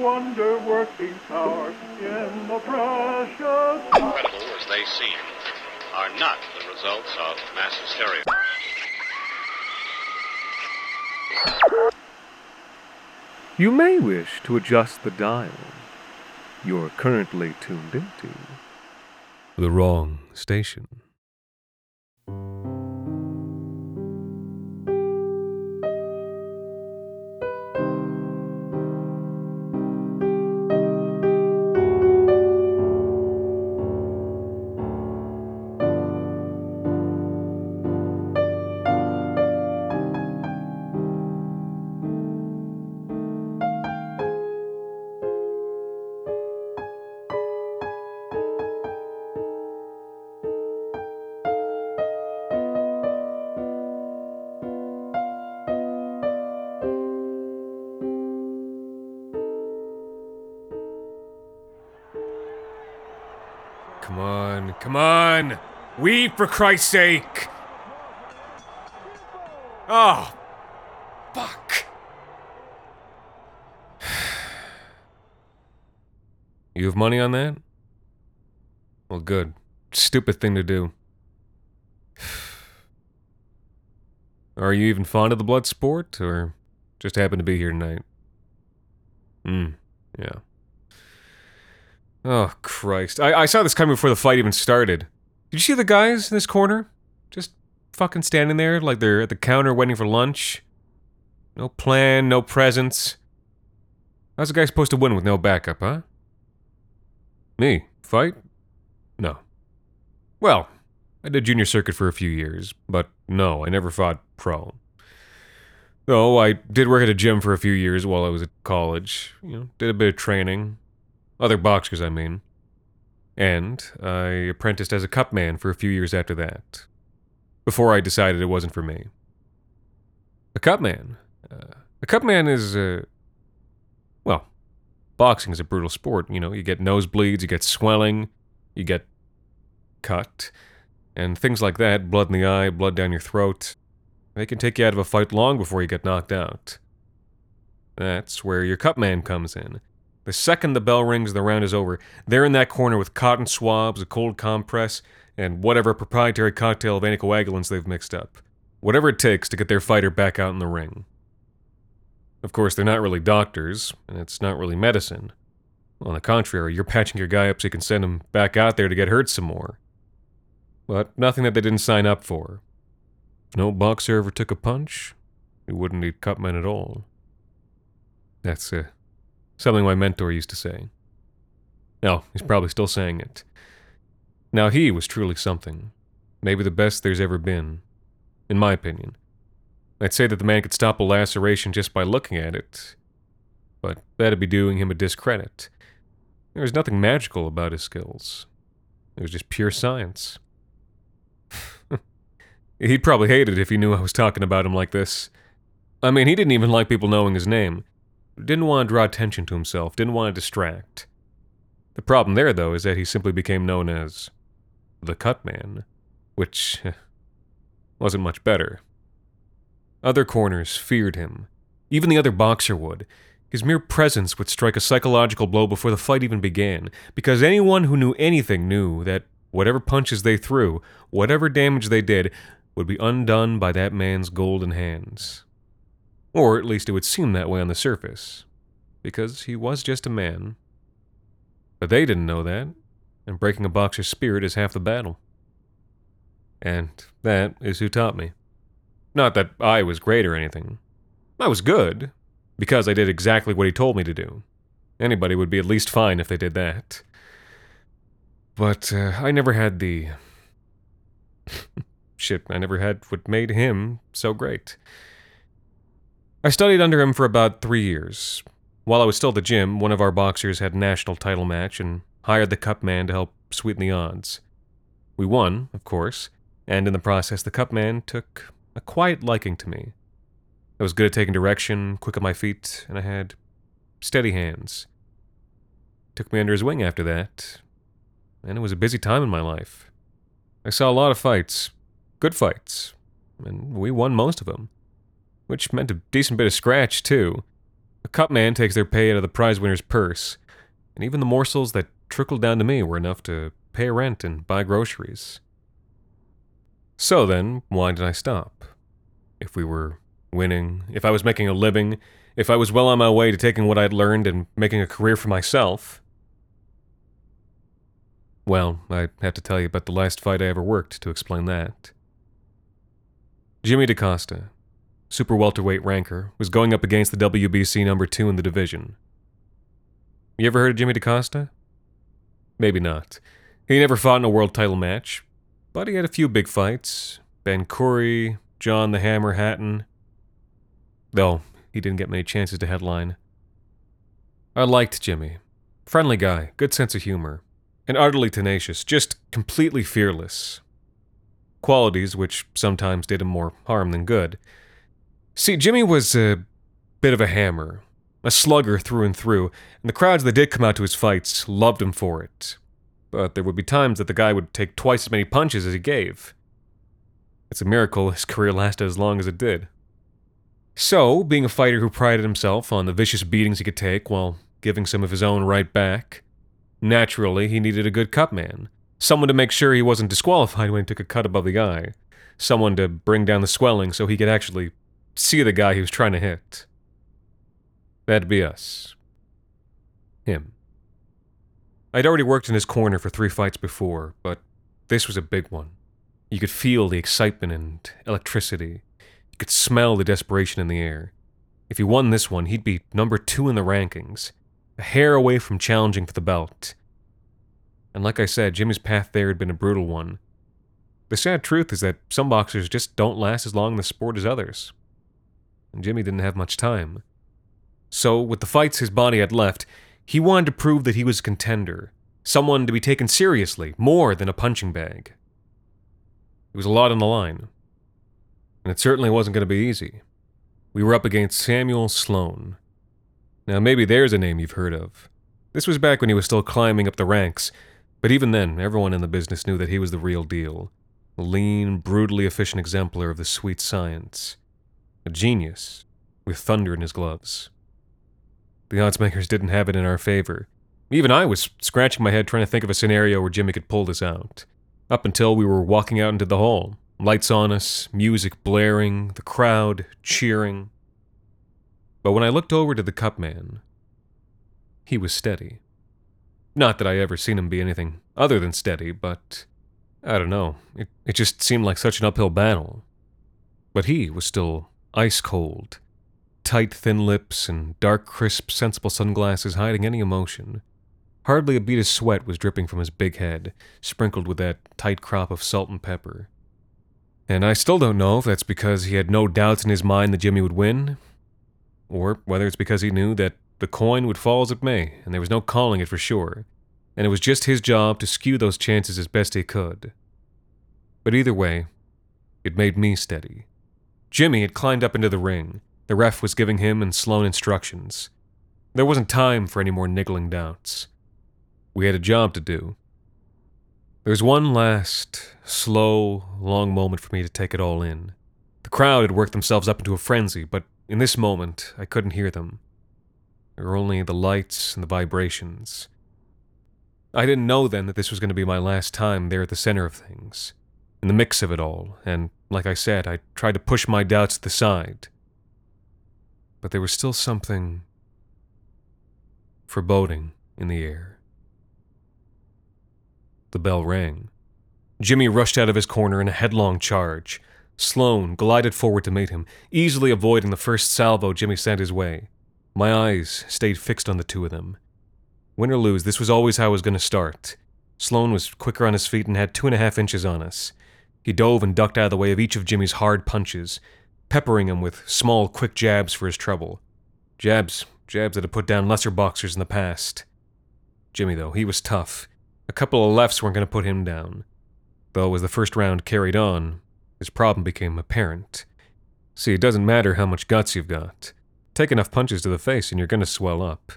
Wonder working power in the precious. Incredible as they seem, are not the results of mass hysteria. You may wish to adjust the dial. You're currently tuned into the wrong station. Come on! Weep for Christ's sake! Oh, fuck. You have money on that? Well, good. Stupid thing to do. Are you even fond of the blood sport, or just happen to be here tonight? Hmm, yeah. Oh, Christ. I, I saw this coming before the fight even started. Did you see the guys in this corner? Just fucking standing there like they're at the counter waiting for lunch? No plan, no presents. How's a guy supposed to win with no backup, huh? Me? Fight? No. Well, I did junior circuit for a few years, but no, I never fought pro. Though I did work at a gym for a few years while I was at college. You know, did a bit of training, other boxers, I mean. And I apprenticed as a cut man for a few years after that. Before I decided it wasn't for me. A cut man. Uh, a cut man is, uh, well, boxing is a brutal sport. You know, you get nosebleeds, you get swelling, you get cut, and things like that blood in the eye, blood down your throat. They can take you out of a fight long before you get knocked out. That's where your cut man comes in. The second the bell rings, the round is over. They're in that corner with cotton swabs, a cold compress, and whatever proprietary cocktail of anticoagulants they've mixed up. Whatever it takes to get their fighter back out in the ring. Of course, they're not really doctors, and it's not really medicine. On the contrary, you're patching your guy up so you can send him back out there to get hurt some more. But nothing that they didn't sign up for. If no boxer ever took a punch, he wouldn't need cutmen at all. That's uh, something my mentor used to say. No, he's probably still saying it. Now, he was truly something. Maybe the best there's ever been. In my opinion. I'd say that the man could stop a laceration just by looking at it, but that'd be doing him a discredit. There was nothing magical about his skills. It was just pure science. He'd probably hate it if he knew I was talking about him like this. I mean, he didn't even like people knowing his name. Didn't want to draw attention to himself, didn't want to distract. The problem there, though, is that he simply became known as the Cut Man, which eh, wasn't much better. Other corners feared him. Even the other boxer would. His mere presence would strike a psychological blow before the fight even began, because anyone who knew anything knew that whatever punches they threw, whatever damage they did, would be undone by that man's golden hands. Or at least it would seem that way on the surface, because he was just a man. But they didn't know that, and breaking a boxer's spirit is half the battle. And that is who taught me. Not that I was great or anything. I was good, because I did exactly what he told me to do. Anybody would be at least fine if they did that. But uh, I never had the. Shit, I never had what made him so great. I studied under him for about three years. While I was still at the gym, one of our boxers had a national title match and hired the cut man to help sweeten the odds. We won, of course, and in the process, the cut man took a quiet liking to me. I was good at taking direction, quick on my feet, and I had steady hands. Took me under his wing after that, and it was a busy time in my life. I saw a lot of fights, good fights, and we won most of them, which meant a decent bit of scratch, too. A cut man takes their pay out of the prize winner's purse, and even the morsels that trickled down to me were enough to pay rent and buy groceries. So then, why did I stop? If we were winning, if I was making a living, if I was well on my way to taking what I'd learned and making a career for myself. Well, I have to tell you about the last fight I ever worked to explain that. Jimmy DaCosta, super welterweight ranker, was going up against the WBC number two in the division. You ever heard of Jimmy DaCosta? Maybe not. He never fought in a world title match, but he had a few big fights. Ben Khoury, John the Hammer Hatton. Though, he didn't get many chances to headline. I liked Jimmy. Friendly guy, good sense of humor, and utterly tenacious, just completely fearless. Qualities which sometimes did him more harm than good. See, Jimmy was a bit of a hammer, a slugger through and through, and the crowds that did come out to his fights loved him for it. But there would be times that the guy would take twice as many punches as he gave. It's a miracle his career lasted as long as it did. So, being a fighter who prided himself on the vicious beatings he could take while giving some of his own right back, naturally he needed a good cut man. Someone to make sure he wasn't disqualified when he took a cut above the eye. Someone to bring down the swelling so he could actually see the guy he was trying to hit. That'd be us. Him. I'd already worked in his corner for three fights before, but this was a big one. You could feel the excitement and electricity. You could smell the desperation in the air. If he won this one, he'd be number two in the rankings, a hair away from challenging for the belt. And like I said, Jimmy's path there had been a brutal one. The sad truth is that some boxers just don't last as long in the sport as others. And Jimmy didn't have much time. So, with the fights his body had left, he wanted to prove that he was a contender, someone to be taken seriously, more than a punching bag. It was a lot on the line and it certainly wasn't going to be easy. We were up against Samuel Sloan. Now, maybe there's a name you've heard of. This was back when he was still climbing up the ranks, but even then, everyone in the business knew that he was the real deal. A lean, brutally efficient exemplar of the sweet science. A genius, with thunder in his gloves. The oddsmakers didn't have it in our favor. Even I was scratching my head trying to think of a scenario where Jimmy could pull this out. Up until we were walking out into the hall. Lights on us, music blaring, the crowd cheering. But when I looked over to the cut man, he was steady. Not that I ever seen him be anything other than steady, but I don't know. It, it just seemed like such an uphill battle. But he was still ice cold. Tight, thin lips and dark, crisp, sensible sunglasses hiding any emotion. Hardly a bead of sweat was dripping from his big head, sprinkled with that tight crop of salt and pepper. And I still don't know if that's because he had no doubts in his mind that Jimmy would win, or whether it's because he knew that the coin would fall as it may, and there was no calling it for sure, and it was just his job to skew those chances as best he could. But either way, it made me steady. Jimmy had climbed up into the ring. The ref was giving him and Sloan instructions. There wasn't time for any more niggling doubts. We had a job to do, there was one last, slow, long moment for me to take it all in. The crowd had worked themselves up into a frenzy, but in this moment, I couldn't hear them. There were only the lights and the vibrations. I didn't know then that this was going to be my last time there at the center of things, in the mix of it all, and like I said, I tried to push my doubts to the side. But there was still something foreboding in the air. The bell rang. Jimmy rushed out of his corner in a headlong charge. Sloan glided forward to meet him, easily avoiding the first salvo Jimmy sent his way. My eyes stayed fixed on the two of them. Win or lose, this was always how it was going to start. Sloan was quicker on his feet and had two and a half inches on us. He dove and ducked out of the way of each of Jimmy's hard punches, peppering him with small, quick jabs for his trouble. Jabs, jabs that had put down lesser boxers in the past. Jimmy, though, he was tough. A couple of lefts weren't going to put him down. Though, as the first round carried on, his problem became apparent. See, it doesn't matter how much guts you've got. Take enough punches to the face and you're going to swell up.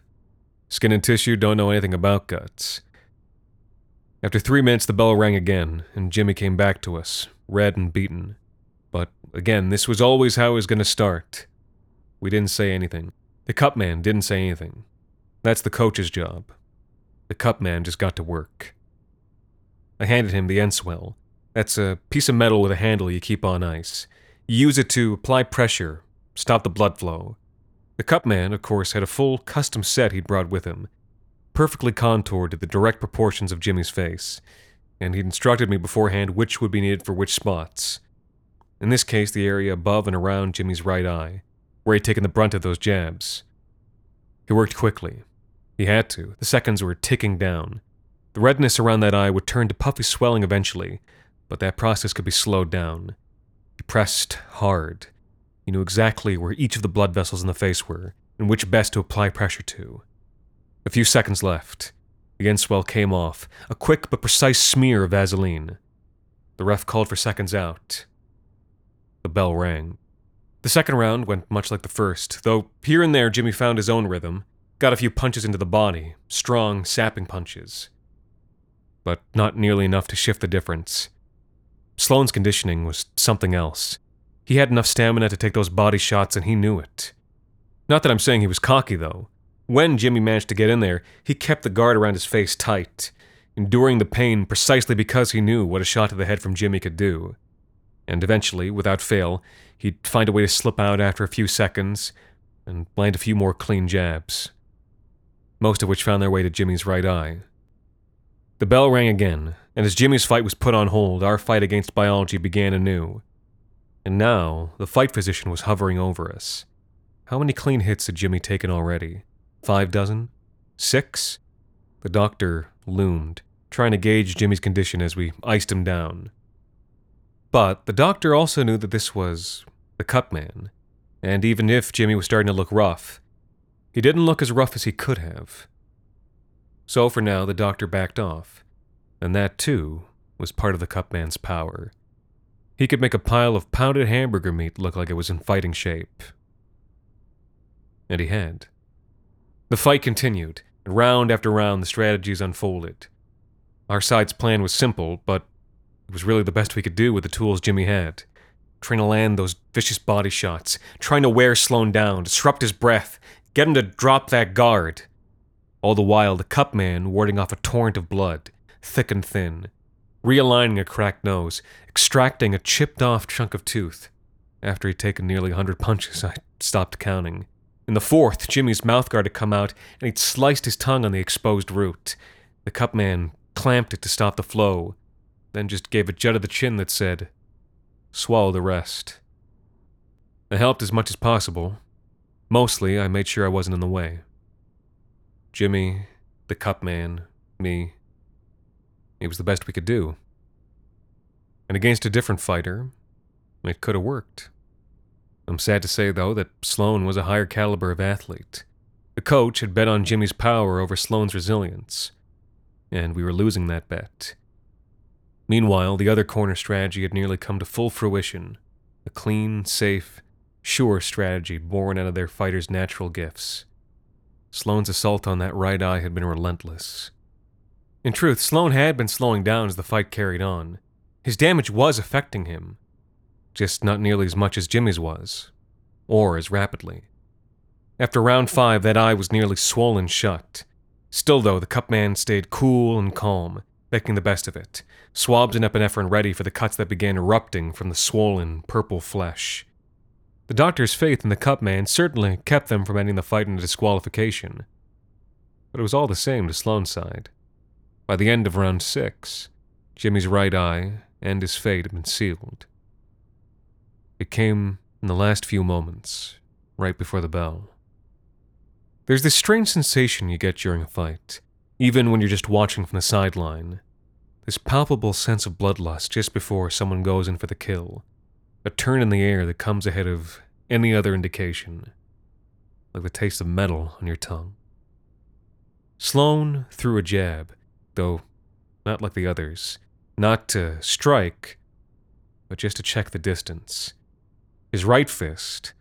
Skin and tissue don't know anything about guts. After three minutes, the bell rang again, and Jimmy came back to us, red and beaten. But again, this was always how it was going to start. We didn't say anything. The cut man didn't say anything. That's the coach's job. The cut man just got to work. I handed him the Enswell. That's a piece of metal with a handle you keep on ice. You use it to apply pressure, stop the blood flow. The cut man, of course, had a full custom set he'd brought with him, perfectly contoured to the direct proportions of Jimmy's face, and he'd instructed me beforehand which would be needed for which spots. In this case, the area above and around Jimmy's right eye, where he'd taken the brunt of those jabs. He worked quickly. He had to. The seconds were ticking down. The redness around that eye would turn to puffy swelling eventually, but that process could be slowed down. He pressed hard. He knew exactly where each of the blood vessels in the face were, and which best to apply pressure to. A few seconds left. The enswell came off, a quick but precise smear of Vaseline. The ref called for seconds out. The bell rang. The second round went much like the first, though here and there Jimmy found his own rhythm, got a few punches into the body, strong, sapping punches. But not nearly enough to shift the difference. Sloan's conditioning was something else. He had enough stamina to take those body shots, and he knew it. Not that I'm saying he was cocky, though. When Jimmy managed to get in there, he kept the guard around his face tight, enduring the pain precisely because he knew what a shot to the head from Jimmy could do. And eventually, without fail, he'd find a way to slip out after a few seconds and land a few more clean jabs, most of which found their way to Jimmy's right eye. The bell rang again, and as Jimmy's fight was put on hold, our fight against biology began anew. And now, the fight physician was hovering over us. How many clean hits had Jimmy taken already? Five dozen? Six? The doctor loomed, trying to gauge Jimmy's condition as we iced him down. But the doctor also knew that this was the cut man, and even if Jimmy was starting to look rough, he didn't look as rough as he could have. So for now, the doctor backed off, and that too was part of the cut man's power. He could make a pile of pounded hamburger meat look like it was in fighting shape. And he had. The fight continued, and round after round the strategies unfolded. Our side's plan was simple, but it was really the best we could do with the tools Jimmy had. Trying to land those vicious body shots, trying to wear Sloan down, disrupt his breath, get him to drop that guard. All the while, the cut man warding off a torrent of blood, thick and thin, realigning a cracked nose, extracting a chipped off chunk of tooth. After he'd taken nearly a hundred punches, I stopped counting. In the fourth, Jimmy's mouthguard had come out, and he'd sliced his tongue on the exposed root. The cut man clamped it to stop the flow, then just gave a jut of the chin that said, Swallow the rest. I helped as much as possible. Mostly, I made sure I wasn't in the way. Jimmy, the cut man, me. It was the best we could do. And against a different fighter, it could have worked. I'm sad to say, though, that Sloan was a higher caliber of athlete. The coach had bet on Jimmy's power over Sloan's resilience, and we were losing that bet. Meanwhile, the other corner strategy had nearly come to full fruition a clean, safe, sure strategy born out of their fighters' natural gifts. Sloan's assault on that right eye had been relentless. In truth, Sloan had been slowing down as the fight carried on. His damage was affecting him, just not nearly as much as Jimmy's was, or as rapidly. After round five, that eye was nearly swollen shut. Still, though, the cut man stayed cool and calm, making the best of it, swabs and epinephrine ready for the cuts that began erupting from the swollen, purple flesh. The doctor's faith in the cut man certainly kept them from ending the fight in a disqualification. But it was all the same to Sloan's side. By the end of round six, Jimmy's right eye and his fate had been sealed. It came in the last few moments, right before the bell. There's this strange sensation you get during a fight, even when you're just watching from the sideline. This palpable sense of bloodlust just before someone goes in for the kill. A turn in the air that comes ahead of any other indication, like the taste of metal on your tongue. Sloan threw a jab, though not like the others. Not to strike, but just to check the distance. His right fist,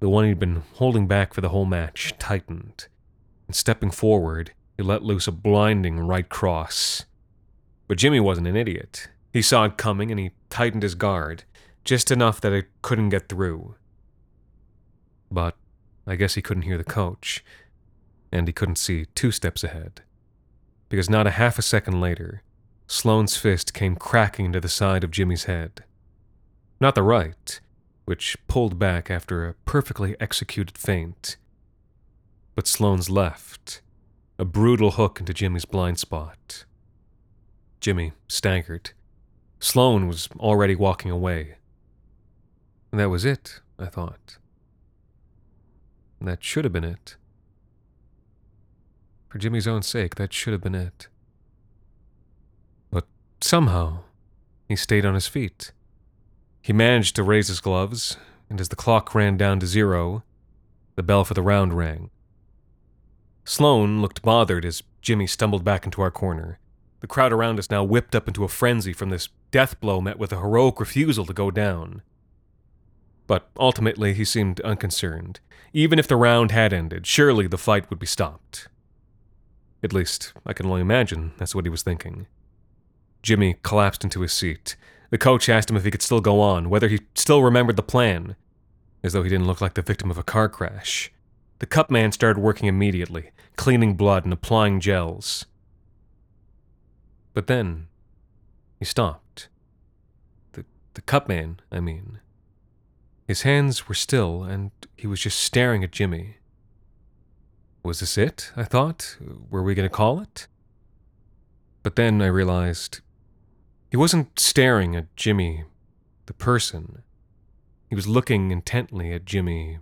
the one he'd been holding back for the whole match, tightened, and stepping forward, he let loose a blinding right cross. But Jimmy wasn't an idiot. He saw it coming and he tightened his guard, just enough that it couldn't get through. But I guess he couldn't hear the coach, and he couldn't see two steps ahead. Because not a half a second later, Sloan's fist came cracking into the side of Jimmy's head. Not the right, which pulled back after a perfectly executed feint, but Sloan's left, a brutal hook into Jimmy's blind spot. Jimmy staggered. Sloan was already walking away. That was it, I thought. That should have been it. For Jimmy's own sake, that should have been it. But somehow, he stayed on his feet. He managed to raise his gloves, and as the clock ran down to zero, the bell for the round rang. Sloan looked bothered as Jimmy stumbled back into our corner. The crowd around us now whipped up into a frenzy from this death blow met with a heroic refusal to go down. But ultimately, he seemed unconcerned. Even if the round had ended, surely the fight would be stopped. At least, I can only imagine that's what he was thinking. Jimmy collapsed into his seat. The coach asked him if he could still go on, whether he still remembered the plan, as though he didn't look like the victim of a car crash. The cut man started working immediately, cleaning blood and applying gels. But then, he stopped. The, the cut man, I mean. His hands were still, and he was just staring at Jimmy. Was this it? I thought. Were we going to call it? But then I realized he wasn't staring at Jimmy, the person. He was looking intently at Jimmy,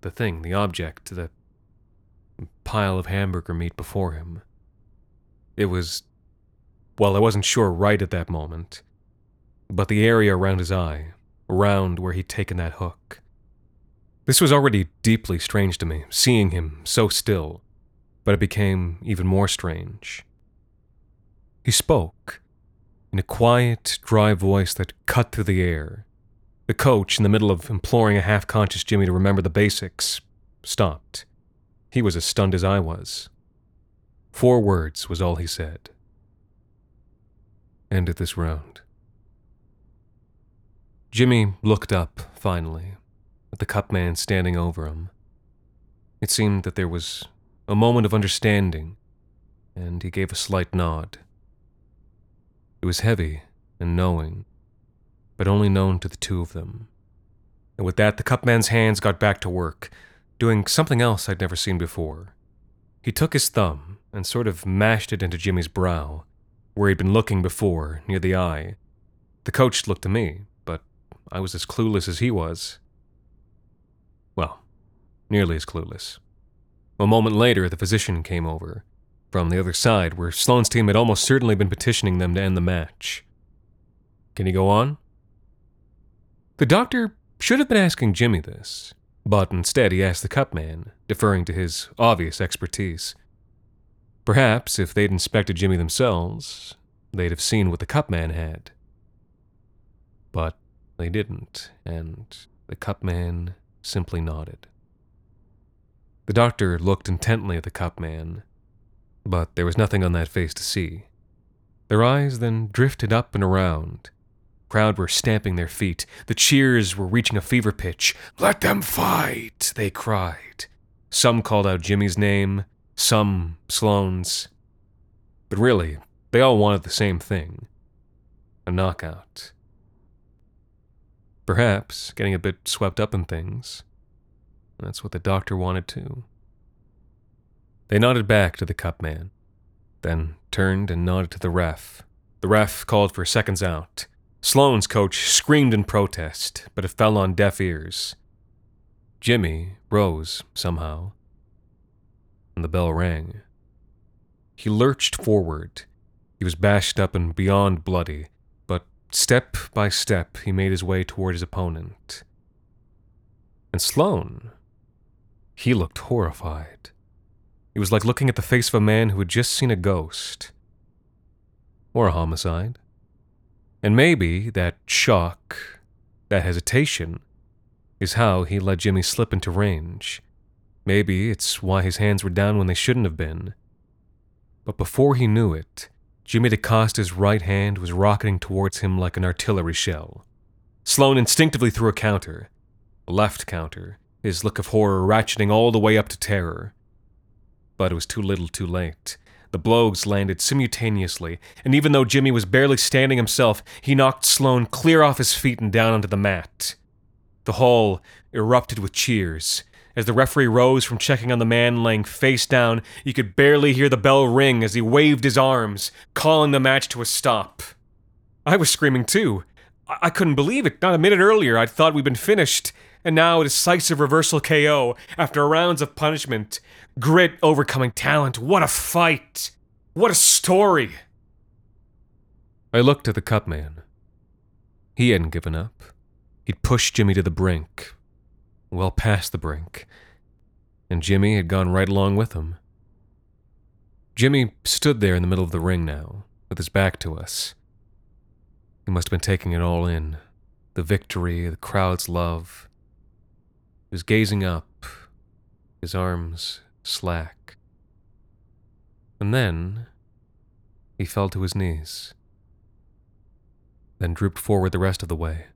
the thing, the object, the pile of hamburger meat before him. It was. Well, I wasn't sure right at that moment, but the area around his eye, around where he'd taken that hook. This was already deeply strange to me, seeing him so still, but it became even more strange. He spoke, in a quiet, dry voice that cut through the air. The coach, in the middle of imploring a half conscious Jimmy to remember the basics, stopped. He was as stunned as I was. Four words was all he said. End of this round. Jimmy looked up, finally, at the cut man standing over him. It seemed that there was a moment of understanding, and he gave a slight nod. Was heavy and knowing, but only known to the two of them. And with that, the cut man's hands got back to work, doing something else I'd never seen before. He took his thumb and sort of mashed it into Jimmy's brow, where he'd been looking before, near the eye. The coach looked to me, but I was as clueless as he was. Well, nearly as clueless. A moment later, the physician came over, from the other side, where Sloan's team had almost certainly been petitioning them to end the match. Can he go on? The doctor should have been asking Jimmy this, but instead he asked the cut man, deferring to his obvious expertise. Perhaps if they'd inspected Jimmy themselves, they'd have seen what the cut man had. But they didn't, and the cut man simply nodded. The doctor looked intently at the cut man, but there was nothing on that face to see. Their eyes then drifted up and around. Crowd were stamping their feet. The cheers were reaching a fever pitch. Let them fight, they cried. Some called out Jimmy's name, some Sloan's. But really, they all wanted the same thing a knockout. Perhaps getting a bit swept up in things. That's what the doctor wanted too. They nodded back to the cut man, then turned and nodded to the ref. The ref called for seconds out. Sloan's coach screamed in protest, but it fell on deaf ears. Jimmy rose somehow, and the bell rang. He lurched forward. He was bashed up and beyond bloody, but Step by step, he made his way toward his opponent. And Sloan, he looked horrified. It was like looking at the face of a man who had just seen a ghost. Or a homicide. And maybe that shock, that hesitation, is how he let Jimmy slip into range. Maybe it's why his hands were down when they shouldn't have been. But before he knew it, Jimmy DaCosta's right hand was rocketing towards him like an artillery shell. Sloan instinctively threw a counter, a left counter, his look of horror ratcheting all the way up to terror. But it was too little too late. The blows landed simultaneously, and even though Jimmy was barely standing himself, he knocked Sloan clear off his feet and down onto the mat. The hall erupted with cheers. As the referee rose from checking on the man laying face down, you could barely hear the bell ring as he waved his arms, calling the match to a stop. I was screaming too. I, I couldn't believe it. Not a minute earlier, I'd thought we'd been finished. And now a decisive reversal KO after rounds of punishment. Grit overcoming talent. What a fight! What a story! I looked at the cut man. He hadn't given up. He'd pushed Jimmy to the brink, well past the brink, and Jimmy had gone right along with him. Jimmy stood there in the middle of the ring now, with his back to us. He must have been taking it all in the victory, the crowd's love. Was gazing up, his arms slack. And then he fell to his knees, then drooped forward the rest of the way.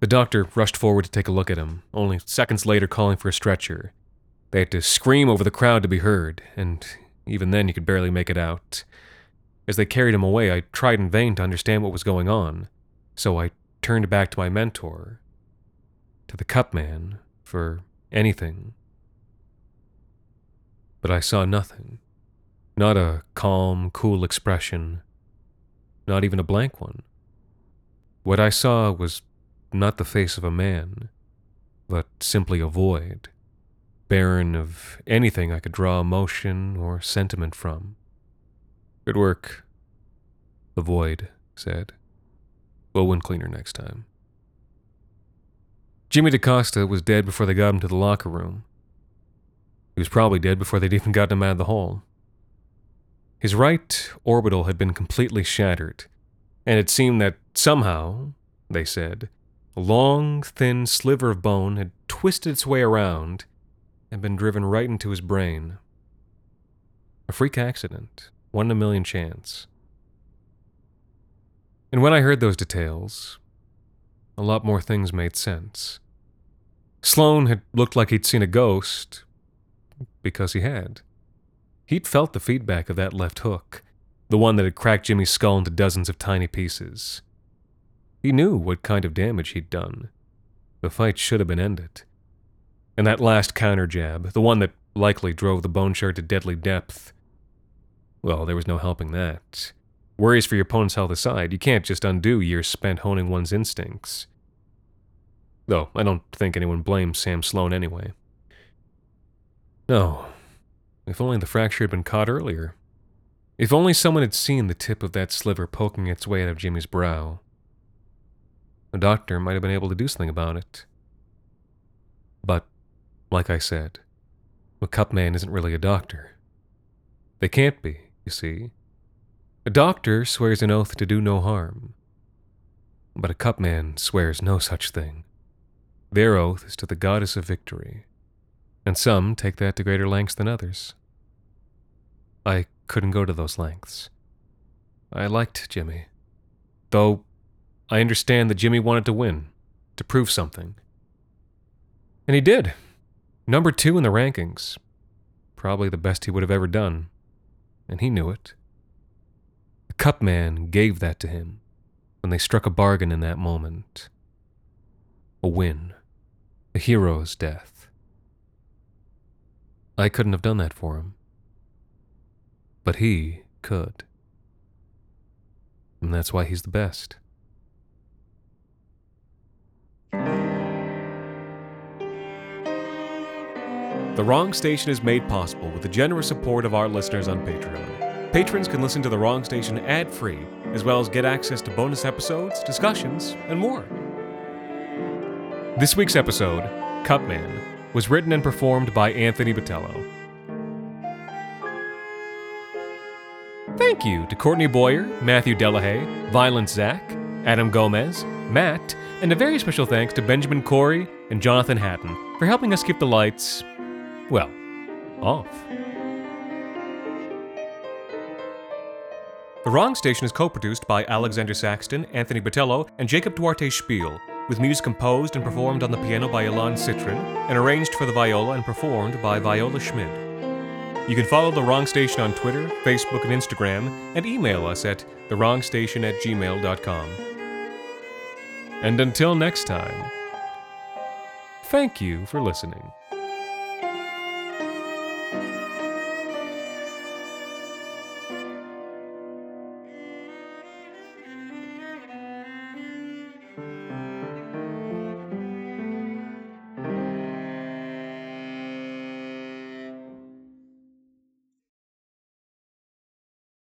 The doctor rushed forward to take a look at him, only seconds later calling for a stretcher. They had to scream over the crowd to be heard, and even then you could barely make it out. As they carried him away, I tried in vain to understand what was going on, so I turned back to my mentor, to the cut man, for anything. But I saw nothing. Not a calm, cool expression. Not even a blank one. What I saw was not the face of a man, but simply a void, barren of anything I could draw emotion or sentiment from. Good work, the void said. We'll win cleaner next time. Jimmy DaCosta was dead before they got him to the locker room. He was probably dead before they'd even gotten him out of the hole. His right orbital had been completely shattered, and it seemed that somehow, they said, a long, thin sliver of bone had twisted its way around and been driven right into his brain. A freak accident, one in a million chance. And when I heard those details, a lot more things made sense. Sloan had looked like he'd seen a ghost because he had. He'd felt the feedback of that left hook, the one that had cracked Jimmy's skull into dozens of tiny pieces. He knew what kind of damage he'd done. The fight should have been ended. And that last counter jab, the one that likely drove the bone shard to deadly depth, well, there was no helping that. Worries for your opponent's health aside, you can't just undo years spent honing one's instincts. Though, I don't think anyone blames Sam Sloan anyway. No. If only the fracture had been caught earlier. If only someone had seen the tip of that sliver poking its way out of Jimmy's brow. A doctor might have been able to do something about it. But, like I said, a cut man isn't really a doctor. They can't be, you see. A doctor swears an oath to do no harm. But a cut man swears no such thing. Their oath is to the goddess of victory, and some take that to greater lengths than others. I couldn't go to those lengths. I liked Jimmy, though I understand that Jimmy wanted to win, to prove something. And he did. Number two in the rankings. Probably the best he would have ever done. And he knew it. The cut man gave that to him when they struck a bargain in that moment. A win. A hero's death. I couldn't have done that for him. But he could. And that's why he's the best. The Wrong Station is made possible with the generous support of our listeners on Patreon. Patrons can listen to The Wrong Station ad free, as well as get access to bonus episodes, discussions, and more. This week's episode, Cutman, was written and performed by Anthony Botelho. Thank you to Courtney Boyer, Matthew Delahaye, Violent Zach, Adam Gomez, Matt, and a very special thanks to Benjamin Corey and Jonathan Hatton for helping us keep the lights well, off. The Wrong Station is co produced by Alexander Saxton, Anthony Botelho, and Jacob Duarte Spiel, with music composed and performed on the piano by Ilan Citrin, and arranged for the viola and performed by Viola Schmidt. You can follow The Wrong Station on Twitter, Facebook, and Instagram, and email us at thewrongstation at gmail.com. And until next time, thank you for listening.